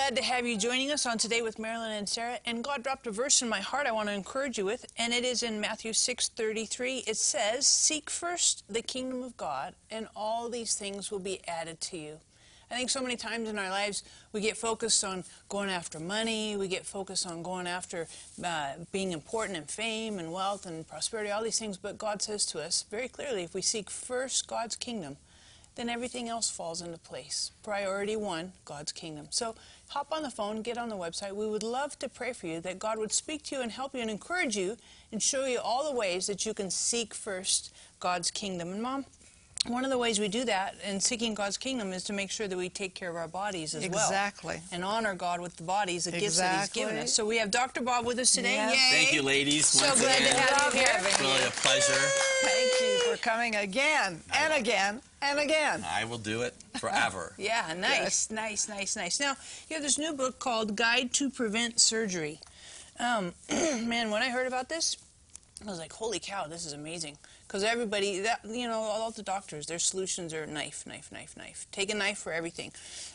glad to have you joining us on Today with Marilyn and Sarah. And God dropped a verse in my heart I want to encourage you with, and it is in Matthew 6:33. It says, "Seek first the kingdom of God, and all these things will be added to you." I think so many times in our lives we get focused on going after money, we get focused on going after uh, being important and fame and wealth and prosperity, all these things. But God says to us very clearly, if we seek first God's kingdom, then everything else falls into place. Priority one, God's kingdom. So hop on the phone, get on the website. We would love to pray for you that God would speak to you and help you and encourage you and show you all the ways that you can seek first God's kingdom. And mom, one of the ways we do that in seeking God's kingdom is to make sure that we take care of our bodies as well. Exactly. And honor God with the bodies, the gifts that He's given us. So we have Dr. Bob with us today. Yes. Yay. Thank you, ladies. So once glad again. to have you here. Having Really a pleasure. Thank you for coming again and again and again. I will do it forever. Yeah, nice, nice, nice, nice. Now, you have this new book called Guide to Prevent Surgery. Um, man, when I heard about this, I was like, holy cow, this is amazing. Because everybody, that you know, all the doctors, their solutions are knife, knife, knife, knife. Take a knife for everything.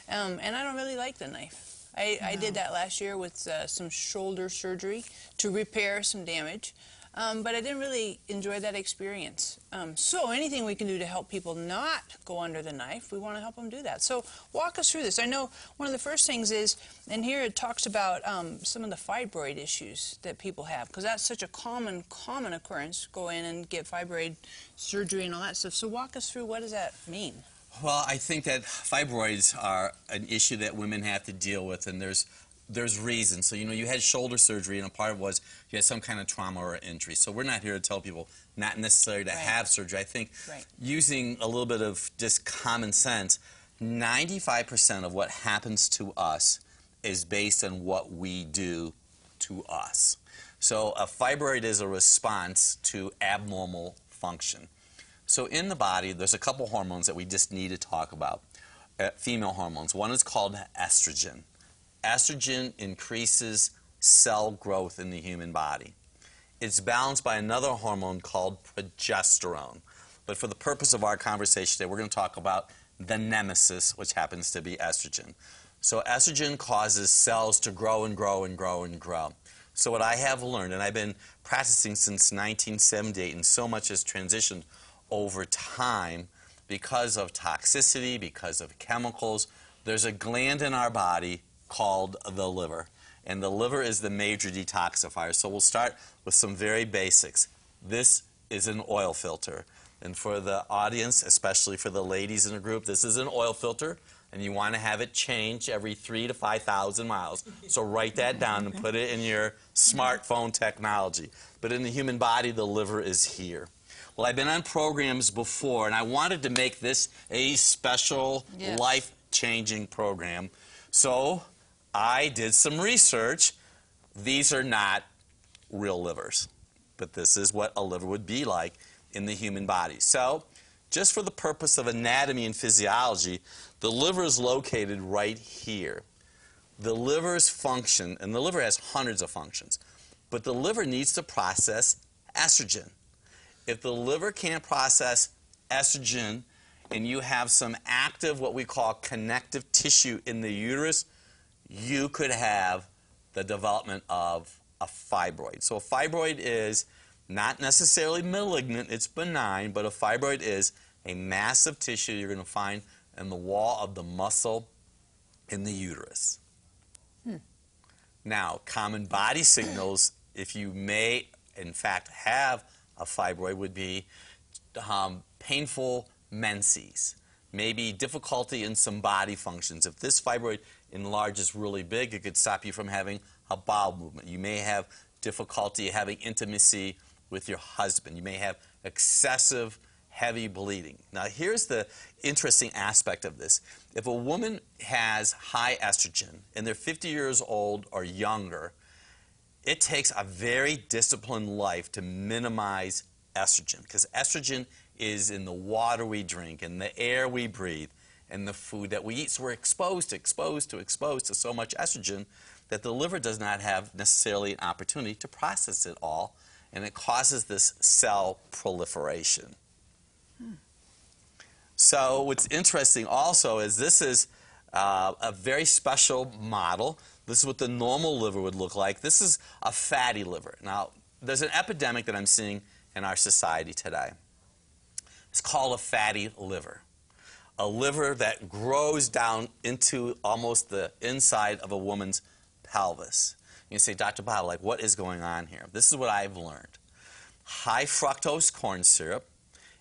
Um, and I don't really like the knife. I, I did that last year with uh, some shoulder surgery to repair some damage. Um, but I didn't really enjoy that experience. Um, so anything we can do to help people not go under the knife, we want to help them do that. So walk us through this. I know one of the first things is, and here it talks about um, some of the fibroid issues that people have, because that's such a common, common occurrence. Go in and get fibroid surgery and all that stuff. So walk us through what does that mean? Well, I think that fibroids are an issue that women have to deal with, and there's there's reasons. So you know, you had shoulder surgery, and a part was you had some kind of trauma or injury. So we're not here to tell people not necessarily to Right. have surgery. I think Right. using a little bit of just common sense, 95% of what happens to us is based on what we do to us. So a fibroid is a response to abnormal function. So in the body, there's a couple hormones that we just need to talk about. Uh, female hormones. One is called estrogen. Estrogen increases cell growth in the human body. It's balanced by another hormone called progesterone. But for the purpose of our conversation today, we're going to talk about the nemesis, which happens to be estrogen. So estrogen causes cells to grow and grow and grow and grow. So what I have learned, and I've been practicing since 1978, and so much has transitioned over time because of toxicity, because of chemicals. There's a gland in our body called the liver, and the liver is the major detoxifier. So we'll start with some very basics. This is an oil filter. And for the audience, especially for the ladies in the group, this is an oil filter, and you want to have it change every three to 5,000 miles. So write that down and put it in your smartphone technology. But in the human body, the liver is here. Well, I've been on programs before, and I wanted to make this a special, Yes. life changing program. So I did some research. These are not real livers, but this is what a liver would be like in the human body. So, just for the purpose of anatomy and physiology, the liver is located right here. The liver's function, and the liver has hundreds of functions, but the liver needs to process estrogen. If the liver can't process estrogen and you have some active, what we call connective tissue in the uterus, you could have the development of a fibroid. So a fibroid is not necessarily malignant, it's benign, but a fibroid is a massive tissue you're going to find in the wall of the muscle in the uterus. Now, common body signals, if you may in fact have a fibroid, would be um, painful menses, maybe difficulty in some body functions. If this fibroid enlarges really big, it could stop you from having a bowel movement. You may have difficulty having intimacy with your husband. You may have excessive heavy bleeding. Now, here's the interesting aspect of this. If a woman has high estrogen and they're 50 years old or younger, it takes a very disciplined life to minimize estrogen because estrogen is in the water we drink and the air we breathe and the food that we eat. So we're exposed to, exposed to, exposed to so much estrogen that the liver does not have necessarily an opportunity to process it all, and it causes this cell proliferation. So what's interesting also is this is uh, a very special model. This is what the normal liver would look like. This is a fatty liver. Now, there's an epidemic that I'm seeing in our society today. It's called a fatty liver. A liver that grows down into almost the inside of a woman's pelvis. You say, Dr. Bob, like, what is going on here? This is what I've learned high fructose corn syrup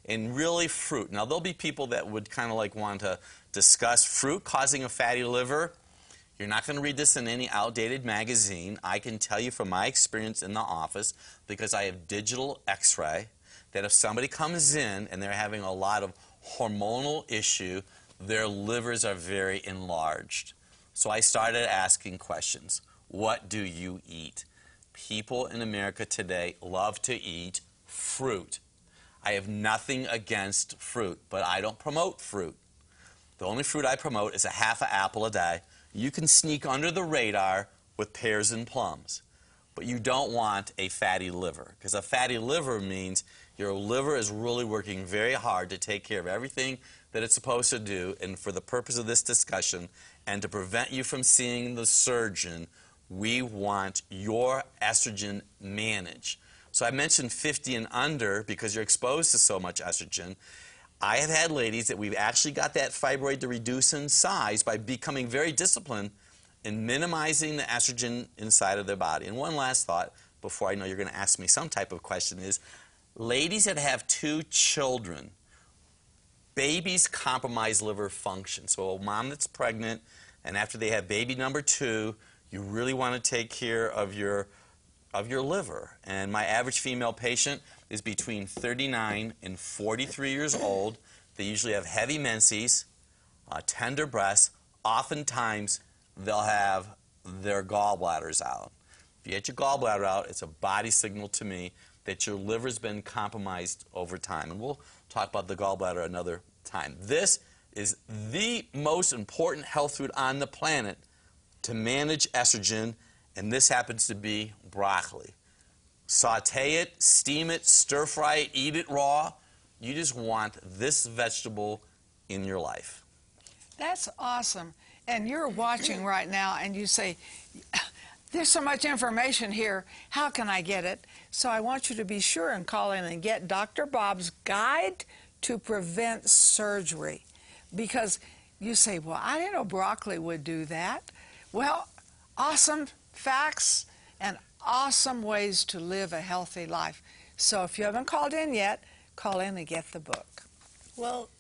and really fruit. Now, there'll be people that would kind of like want to discuss fruit causing a fatty liver. You're not going to read this in any outdated magazine. I can tell you from my experience in the office, because I have digital x ray, that if somebody comes in and they're having a lot of hormonal issue, their livers are very enlarged. So I started asking questions. What do you eat? People in America today love to eat fruit. I have nothing against fruit, but I don't promote fruit. The only fruit I promote is a half an apple a day. You can sneak under the radar with pears and plums, but you don't want a fatty liver because a fatty liver means your liver is really working very hard to take care of everything that it's supposed to do. And for the purpose of this discussion and to prevent you from seeing the surgeon, we want your estrogen managed. So I mentioned 50 and under because you're exposed to so much estrogen. I have had ladies that we've actually got that fibroid to reduce in size by becoming very disciplined in minimizing the estrogen inside of their body. And one last thought before I know you're going to ask me some type of question is ladies that have two children, babies compromise liver function. So a mom that's pregnant and after they have baby number two, you really want to take care of your of your liver. And my average female patient is between 39 and 43 years old. They usually have heavy menses, uh, tender breasts. Oftentimes, they'll have their gallbladders out. If you get your gallbladder out, it's a body signal to me that your liver's been compromised over time. And we'll talk about the gallbladder another time. This is the most important health food on the planet to manage estrogen, and this happens to be broccoli. Saute it, steam it, stir fry it, eat it raw. You just want this vegetable in your life. That's awesome. And you're watching right now and you say, there's so much information here. How can I get it? So I want you to be sure and call in and get Dr. Bob's Guide to Prevent Surgery. Because you say, well, I didn't know broccoli would do that. Well, awesome facts and awesome ways to live a healthy life. So if you haven't called in yet, call in and get the book. Well,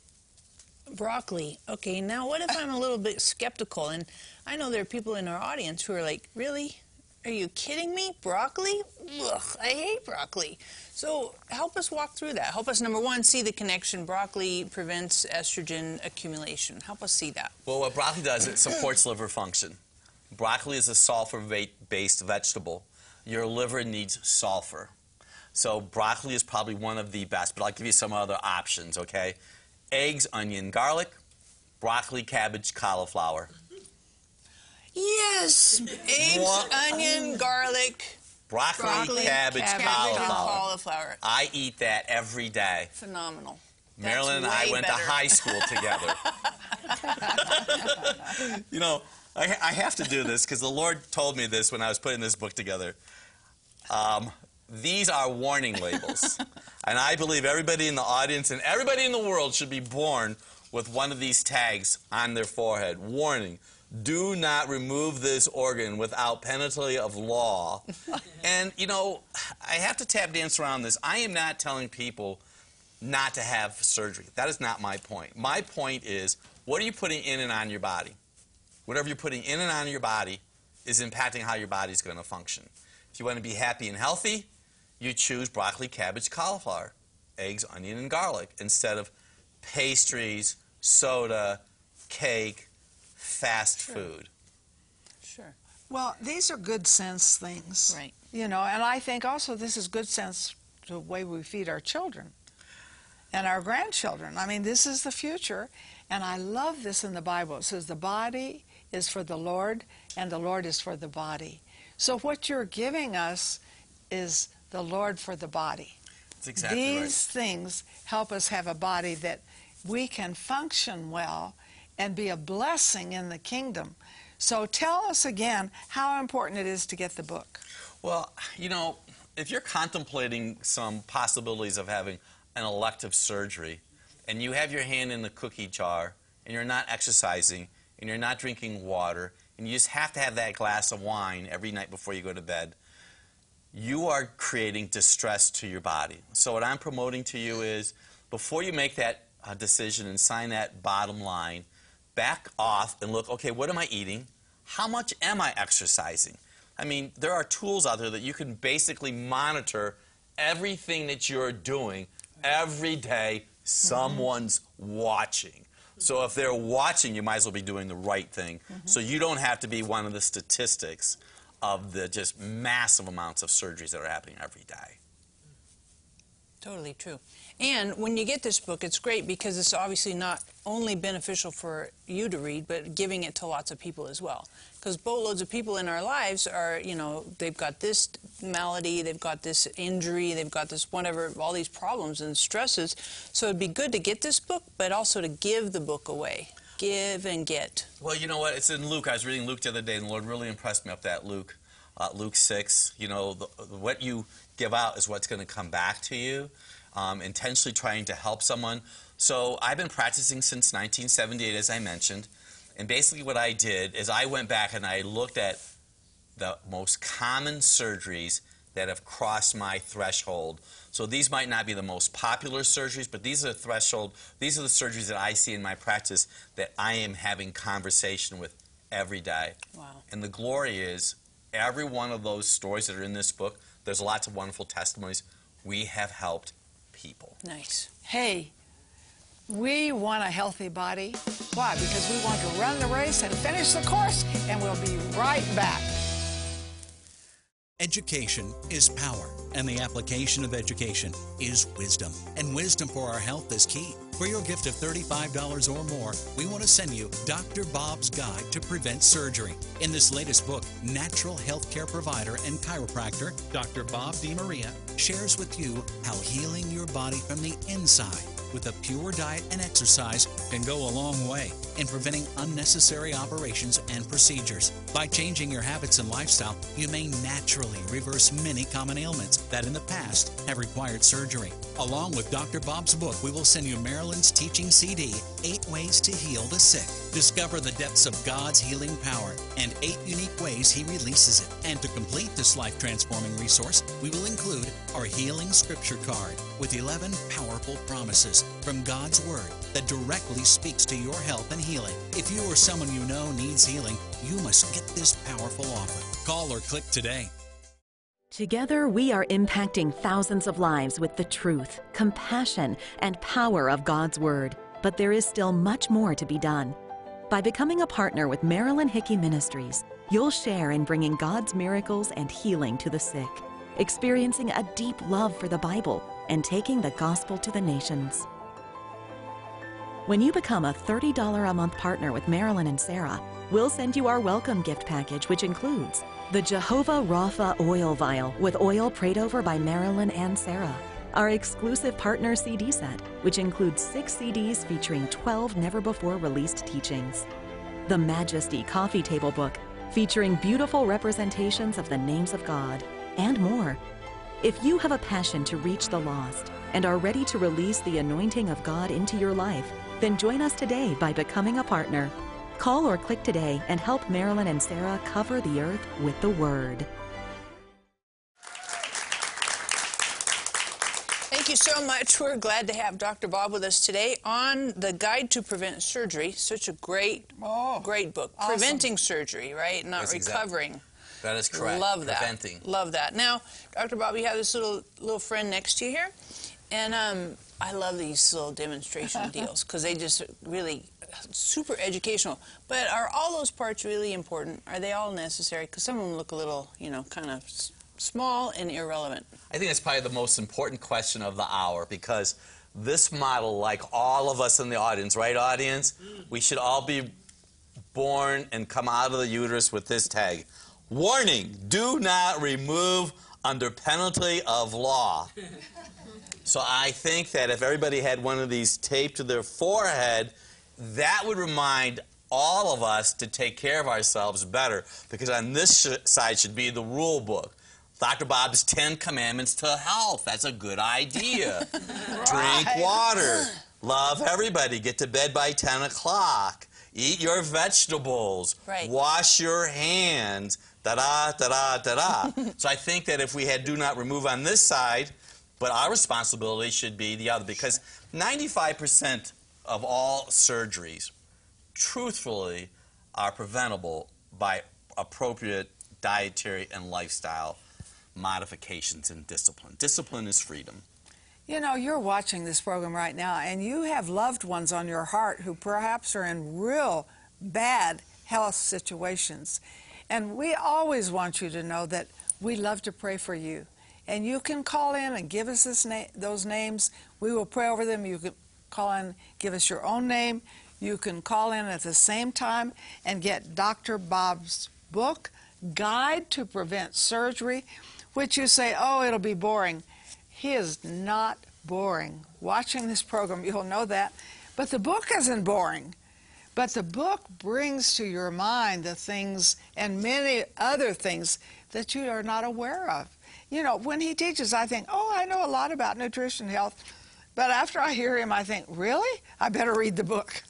broccoli. Okay, now what if I'm a little bit skeptical? And I know there are people in our audience who are like, really? Are you kidding me? Broccoli? Ugh, I hate broccoli. So help us walk through that. Help us, number one, see the connection. Broccoli prevents estrogen accumulation. Help us see that. Well, what broccoli does, it supports liver function. Broccoli is a sulfur-based vegetable. Your liver needs sulfur. So broccoli is probably one of the best, but I'll give you some other options, okay? Eggs, onion, garlic, broccoli, cabbage, cauliflower. Yes! Eggs, What? onion, garlic, Broccoli, broccoli, cabbage, cabbage, cauliflower. and cauliflower. I eat that every day. Phenomenal. That's Marilyn and I way went better. to high school together. you know, I, I have to do this because the Lord told me this when I was putting this book together. Um, these are warning labels. and I believe everybody in the audience and everybody in the world should be born with one of these tags on their forehead. Warning. Do not remove this organ without penalty of law. and, you know, I have to tap dance around this. I am not telling people not to have surgery. That is not my point. My point is, what are you putting in and on your body? Whatever you're putting in and on your body is impacting how your body's going to function. If you want to be happy and healthy, you choose broccoli, cabbage, cauliflower, eggs, onion, and garlic instead of pastries, soda, cake, fast food. Sure. Well, these are good sense things. Right. You know, and I think also this is good sense the way we feed our children and our grandchildren. I mean, this is the future. And I love this in the Bible. It says, the body is for the Lord, and the Lord is for the body. So what you're giving us is the Lord for the body. That's exactly These right. things help us have a body that we can function well and be a blessing in the kingdom. So tell us again how important it is to get the book. Well, you know, if you're contemplating some possibilities of having an elective surgery and you have your hand in the cookie jar and you're not exercising and you're not drinking water and you just have to have that glass of wine every night before you go to bed, you are creating distress to your body. So, what I'm promoting to you is before you make that uh, decision and sign that bottom line, back off and look okay, what am I eating? How much am I exercising? I mean, there are tools out there that you can basically monitor everything that you're doing every day. Someone's watching. So if they're watching, you might as well be doing the right thing. So you don't have to be one of the statistics of the just massive amounts of surgeries that are happening every day. Totally true. And when you get this book, it's great because it's obviously not only beneficial for you to read, but giving it to lots of people as well. Because boatloads of people in our lives are, you know, they've got this malady, they've got this injury, they've got this whatever, all these problems and stresses. So it'd be good to get this book, but also to give the book away. Give and get. Well, you know what? It's in Luke. I was reading Luke the other day, and the Lord really impressed me up that Luke, uh, Luke 6. You know, the, what you give out is what's going to come back to you. Um, intentionally trying to help someone. So I've been practicing since 1978, as I mentioned. And basically, what I did is I went back and I looked at the most common surgeries that have crossed my threshold. So these might not be the most popular surgeries, but these are the threshold. These are the surgeries that I see in my practice that I am having conversation with every day. Wow. And the glory is every one of those stories that are in this book. There's lots of wonderful testimonies. We have helped people. Nice. Hey, we want a healthy body. Why? Because we want to run the race and finish the course, and we'll be right back. Education is power, and the application of education is wisdom. And wisdom for our health is key. For your gift of $35 or more, we want to send you Dr. Bob's Guide to Prevent Surgery. In this latest book, natural health care provider and chiropractor Dr. Bob DeMaria shares with you how healing your body from the inside with a pure diet and exercise can go a long way in preventing unnecessary operations and procedures. By changing your habits and lifestyle, you may naturally reverse many common ailments that in the past have required surgery. Along with Dr. Bob's book, we will send you Marilyn's teaching CD, Eight Ways to Heal the Sick. Discover the depths of God's healing power and eight unique ways He releases it. And to complete this life transforming resource, we will include our Healing Scripture card with 11 powerful promises from God's Word that directly speaks to your health and healing. If you or someone you know needs healing, you must get this powerful offer. Call or click today. Together, we are impacting thousands of lives with the truth, compassion, and power of God's Word. But there is still much more to be done. By becoming a partner with Marilyn Hickey Ministries, you'll share in bringing God's miracles and healing to the sick, experiencing a deep love for the Bible, and taking the gospel to the nations. When you become a $30 a month partner with Marilyn and Sarah, we'll send you our welcome gift package, which includes the Jehovah Rapha oil vial with oil prayed over by Marilyn and Sarah, our exclusive partner CD set, which includes six CDs featuring 12 never before released teachings, the Majesty coffee table book, featuring beautiful representations of the names of God, and more. If you have a passion to reach the lost and are ready to release the anointing of God into your life, then join us today by becoming a partner. Call or click today and help Marilyn and Sarah cover the earth with the Word. Thank you so much. We're glad to have Dr. Bob with us today on the Guide to Prevent Surgery. Such a great, Oh, great book. awesome. Preventing surgery, right? Not That's exact- recovering. That is correct. Love that. Preventing. Love that. Now, Dr. Bob, you have this little little friend next to you here, and um, I love these little demonstration deals because they just really super educational. But are all those parts really important? Are they all necessary? Because some of them look a little, you know, kind of s- small and irrelevant. I think that's probably the most important question of the hour because this model, like all of us in the audience, right, audience? Mm. We should all be born and come out of the uterus with this tag Warning, do not remove under penalty of law. So I think that if everybody had one of these taped to their forehead, that would remind all of us to take care of ourselves better because on this sh- side should be the rule book. Dr. Bob's 10 commandments to health. That's a good idea. Drink water. Love everybody. Get to bed by 10 o'clock. Eat your vegetables. Right. Wash your hands. Da da da da da da. so I think that if we had do not remove on this side, but our responsibility should be the other because 95% of all surgeries, truthfully, are preventable by appropriate dietary and lifestyle modifications and discipline. Discipline is freedom. You know, you're watching this program right now, and you have loved ones on your heart who perhaps are in real bad health situations. And we always want you to know that we love to pray for you. And you can call in and give us na- those names. We will pray over them. You can call in, give us your own name. You can call in at the same time and get Dr. Bob's book, Guide to Prevent Surgery, which you say, oh, it'll be boring. He is not boring. Watching this program, you'll know that. But the book isn't boring. But the book brings to your mind the things and many other things that you are not aware of. You know, when he teaches, I think, oh, I know a lot about nutrition health. But after I hear him, I think, really? I better read the book.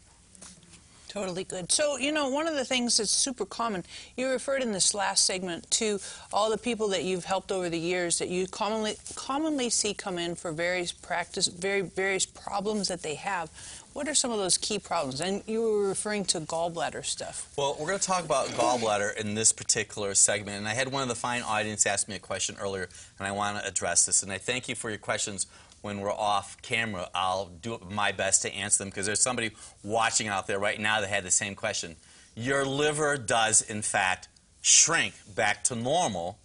Totally good. So, you know, one of the things that's super common, you referred in this last segment to all the people that you've helped over the years that you commonly commonly see come in for various practice, very various problems that they have. What are some of those key problems? And you were referring to gallbladder stuff. Well, we're going to talk about gallbladder in this particular segment. And I had one of the fine audience ask me a question earlier, and I want to address this. And I thank you for your questions when we're off camera. I'll do my best to answer them because there's somebody watching out there right now that had the same question. Your liver does, in fact, shrink back to normal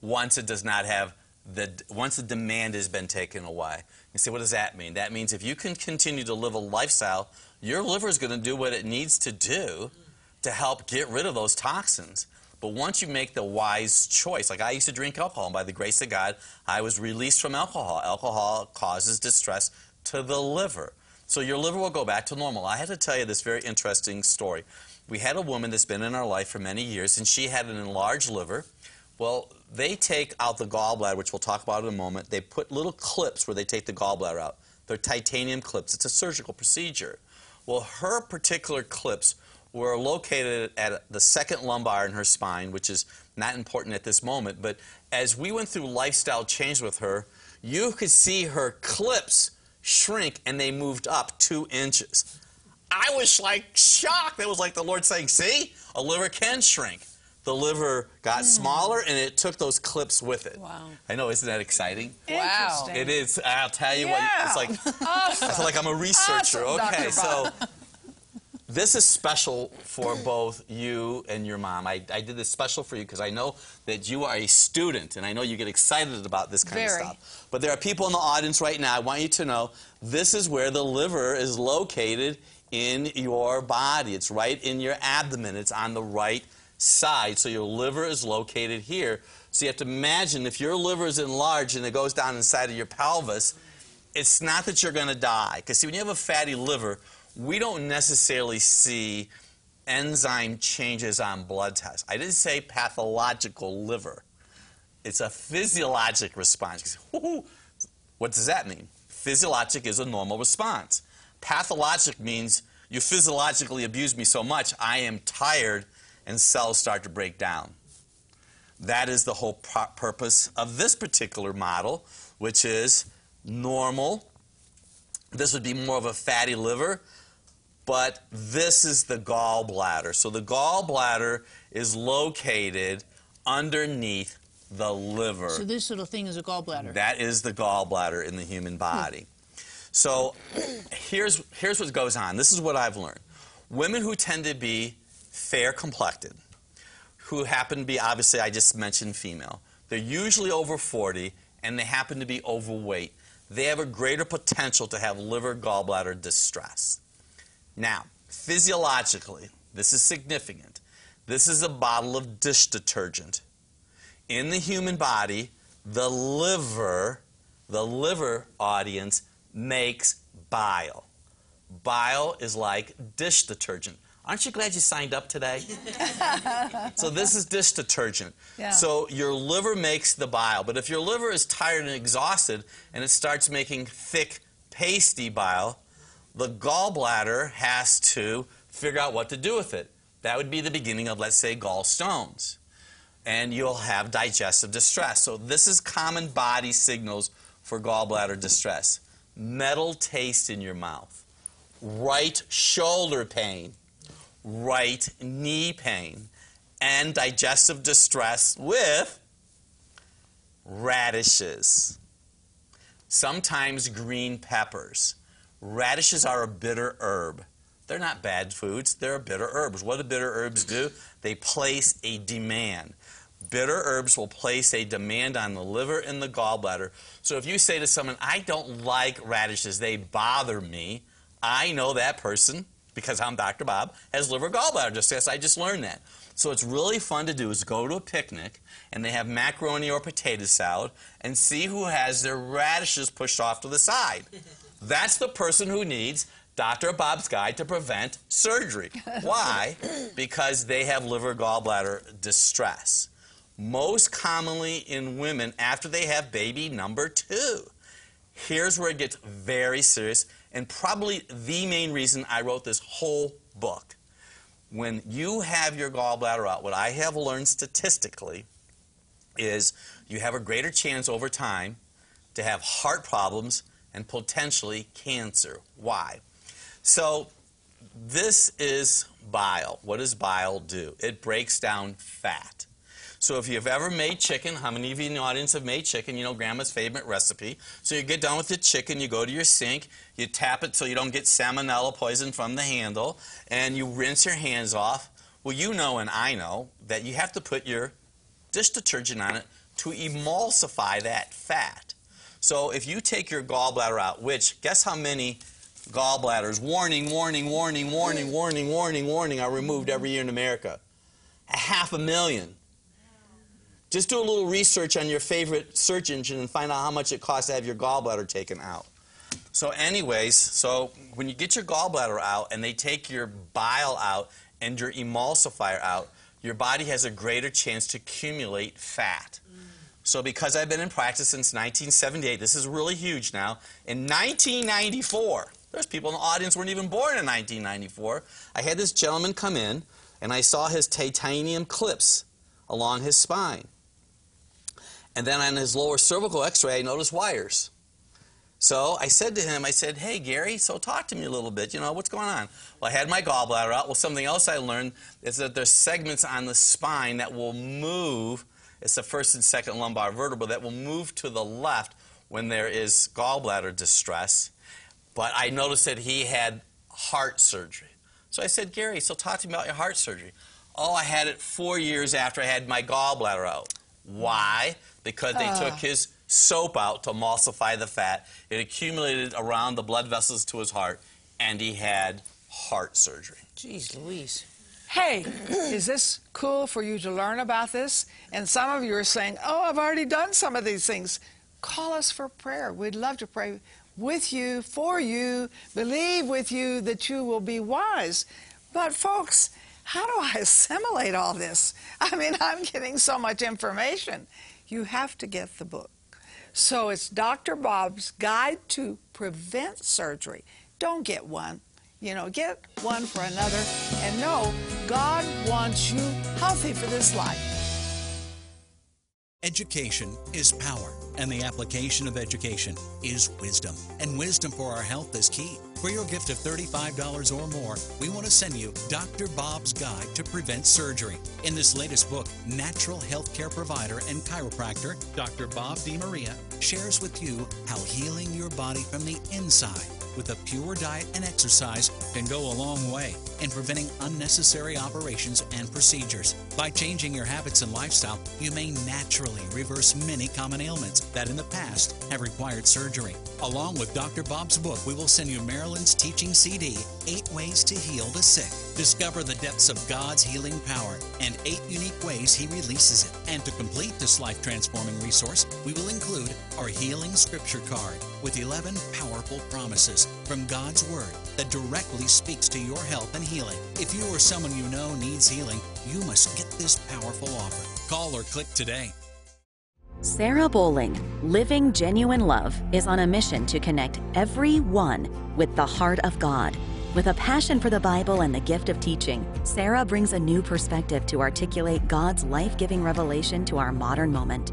once it does not have the once the demand has been taken away. You say, what does that mean? That means if you can continue to live a lifestyle, your liver is going to do what it needs to do to help get rid of those toxins. But once you make the wise choice, like I used to drink alcohol, and by the grace of God, I was released from alcohol. Alcohol causes distress to the liver. So your liver will go back to normal. I had to tell you this very interesting story. We had a woman that's been in our life for many years, and she had an enlarged liver. Well, they take out the gallbladder, which we'll talk about in a moment. They put little clips where they take the gallbladder out. They're titanium clips. It's a surgical procedure. Well, her particular clips were located at the second lumbar in her spine, which is not important at this moment. But as we went through lifestyle change with her, you could see her clips shrink and they moved up two inches. I was like shocked. That was like the Lord saying, See, a liver can shrink. The liver got hmm. smaller and it took those clips with it. Wow. I know, isn't that exciting? Wow. It is. I'll tell you what. Yeah. It's like I feel like I'm a researcher. Awesome, okay, Dr. so Bob. This is special for both you and your mom. I, I did this special for you because I know that you are a student and I know you get excited about this kind Very. of stuff. But there are people in the audience right now. I want you to know this is where the liver is located in your body. It's right in your abdomen. It's on the right side. So your liver is located here. So you have to imagine if your liver is enlarged and it goes down inside of your pelvis, it's not that you're going to die. Because see, when you have a fatty liver, we don't necessarily see enzyme changes on blood tests. I didn't say pathological liver. It's a physiologic response. What does that mean? Physiologic is a normal response. Pathologic means you physiologically abuse me so much, I am tired and cells start to break down. That is the whole pu- purpose of this particular model, which is normal. This would be more of a fatty liver, but this is the gallbladder. So the gallbladder is located underneath the liver. So this little thing is a gallbladder. That is the gallbladder in the human body. So here's, here's what goes on. This is what I've learned. Women who tend to be fair complected, who happen to be, obviously, I just mentioned female, they're usually over 40 and they happen to be overweight. They have a greater potential to have liver gallbladder distress. Now, physiologically, this is significant. This is a bottle of dish detergent in the human body, the liver, the liver audience makes bile. Bile is like dish detergent. Aren't you glad you signed up today? so this is dish detergent. Yeah. So your liver makes the bile, but if your liver is tired and exhausted and it starts making thick, pasty bile, the gallbladder has to figure out what to do with it. That would be the beginning of, let's say, gallstones. And you'll have digestive distress. So this is common body signals for gallbladder distress. Metal taste in your mouth, right shoulder pain, right knee pain, and digestive distress with radishes. Sometimes green peppers. Radishes are a bitter herb. They're not bad foods, they're bitter herbs. What do bitter herbs do? They place a demand. Bitter herbs will place a demand on the liver and the gallbladder. So if you say to someone, I don't like radishes, they bother me, I know that person, because I'm Dr. Bob, has liver gallbladder distress. I just learned that. So it's really fun to do is go to a picnic and they have macaroni or potato salad and see who has their radishes pushed off to the side. That's the person who needs Dr. Bob's Guide to prevent surgery. Why? because they have liver gallbladder distress. Most commonly in women after they have baby number two. Here's where it gets very serious, and probably the main reason I wrote this whole book. When you have your gallbladder out, what I have learned statistically is you have a greater chance over time to have heart problems and potentially cancer. Why? So, this is bile. What does bile do? It breaks down fat. So if you've ever made chicken, how many of you in the audience have made chicken? You know grandma's favorite recipe. So you get done with the chicken, you go to your sink, you tap it so you don't get salmonella poison from the handle, and you rinse your hands off. Well, you know and I know that you have to put your dish detergent on it to emulsify that fat. So if you take your gallbladder out, which guess how many gallbladders, warning, warning, warning, warning, warning, warning, warning, are removed every year in America? A half a million. Just do a little research on your favorite search engine and find out how much it costs to have your gallbladder taken out. So anyways, so when you get your gallbladder out and they take your bile out and your emulsifier out, your body has a greater chance to accumulate fat. So because I've been in practice since 1978, this is really huge now. In 1994, there's people in the audience weren't even born in 1994. I had this gentleman come in and I saw his titanium clips along his spine. And then on his lower cervical x-ray, I noticed wires. So I said to him, I said, hey, Gary, so talk to me a little bit. You know, what's going on? Well, I had my gallbladder out. Well, something else I learned is that there's segments on the spine that will move. It's the first and second lumbar vertebra that will move to the left when there is gallbladder distress. But I noticed that he had heart surgery. So I said, Gary, so talk to me about your heart surgery. Oh, I had it four years after I had my gallbladder out. Why? Because they took ah. his soap out to emulsify the fat. It accumulated around the blood vessels to his heart, and he had heart surgery. Jeez Louise. Hey, is this cool for you to learn about this? And some of you are saying, oh, I've already done some of these things. Call us for prayer. We'd love to pray with you, for you, believe with you that you will be wise. But, folks, how do I assimilate all this? I mean, I'm getting so much information. You have to get the book. So it's Dr. Bob's Guide to Prevent Surgery. Don't get one. You know, get one for another and know God wants you healthy for this life. Education is power, and the application of education is wisdom. And wisdom for our health is key. For your gift of $35 or more, we want to send you Dr. Bob's Guide to Prevent Surgery. In this latest book, natural healthcare provider and chiropractor Dr. Bob DeMaria shares with you how healing your body from the inside with a pure diet and exercise can go a long way in preventing unnecessary operations and procedures. By changing your habits and lifestyle, you may naturally reverse many common ailments that in the past have required surgery. Along with Dr. Bob's book, we will send you Marilyn's teaching CD, Eight Ways to Heal the Sick. Discover the depths of God's healing power and eight unique ways He releases it. And to complete this life transforming resource, we will include our Healing Scripture card with 11 powerful promises from God's Word that directly speaks to your health and healing. If you or someone you know needs healing, you must get this powerful offer. Call or click today. Sarah Bowling, Living Genuine Love, is on a mission to connect everyone with the heart of God. With a passion for the Bible and the gift of teaching, Sarah brings a new perspective to articulate God's life giving revelation to our modern moment.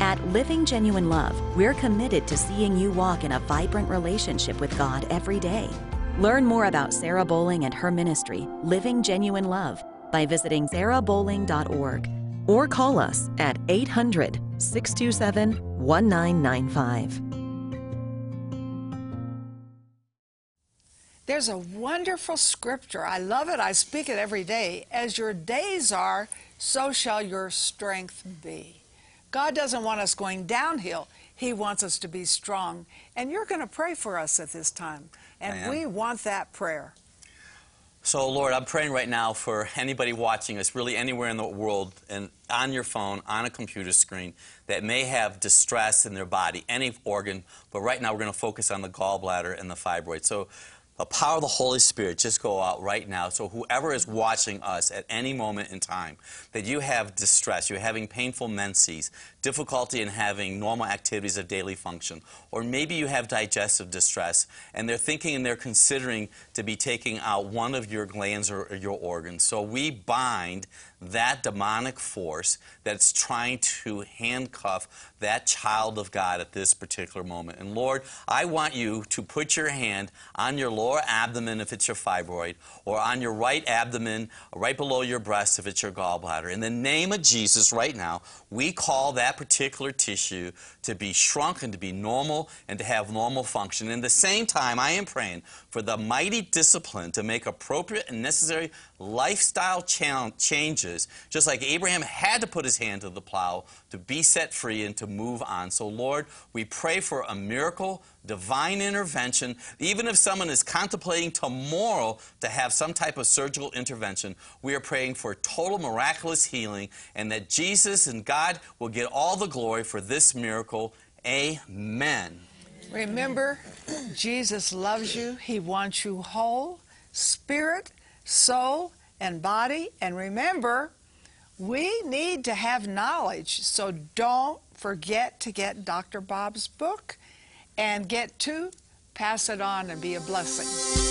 At Living Genuine Love, we're committed to seeing you walk in a vibrant relationship with God every day. Learn more about Sarah Bowling and her ministry, Living Genuine Love, by visiting sarahbowling.org or call us at 800 627 1995. There's a wonderful scripture. I love it. I speak it every day. As your days are, so shall your strength be. God doesn't want us going downhill. He wants us to be strong. And you're going to pray for us at this time. And we want that prayer. So, Lord, I'm praying right now for anybody watching us, really anywhere in the world, and on your phone, on a computer screen, that may have distress in their body, any organ. But right now, we're going to focus on the gallbladder and the fibroid. So, the power of the Holy Spirit just go out right now. So, whoever is watching us at any moment in time, that you have distress, you're having painful menses, difficulty in having normal activities of daily function, or maybe you have digestive distress, and they're thinking and they're considering to be taking out one of your glands or, or your organs. So, we bind that demonic force that's trying to handcuff that child of God at this particular moment. And Lord, I want you to put your hand on your lower abdomen if it's your fibroid, or on your right abdomen, right below your breast if it's your gallbladder. In the name of Jesus, right now, we call that particular tissue to be shrunk and to be normal and to have normal function. In the same time, I am praying for the mighty discipline to make appropriate and necessary lifestyle changes, just like Abraham had to put his hand to the plow to be set free and to move on. So, Lord, we pray for a miracle, divine intervention. Even if someone is contemplating tomorrow to have some type of surgical intervention, we are praying for total miraculous healing and that Jesus and God will get all the glory for this miracle. Amen. Remember, Jesus loves you. He wants you whole, spirit, soul, and body. And remember, we need to have knowledge. So don't forget to get Dr. Bob's book and get to pass it on and be a blessing.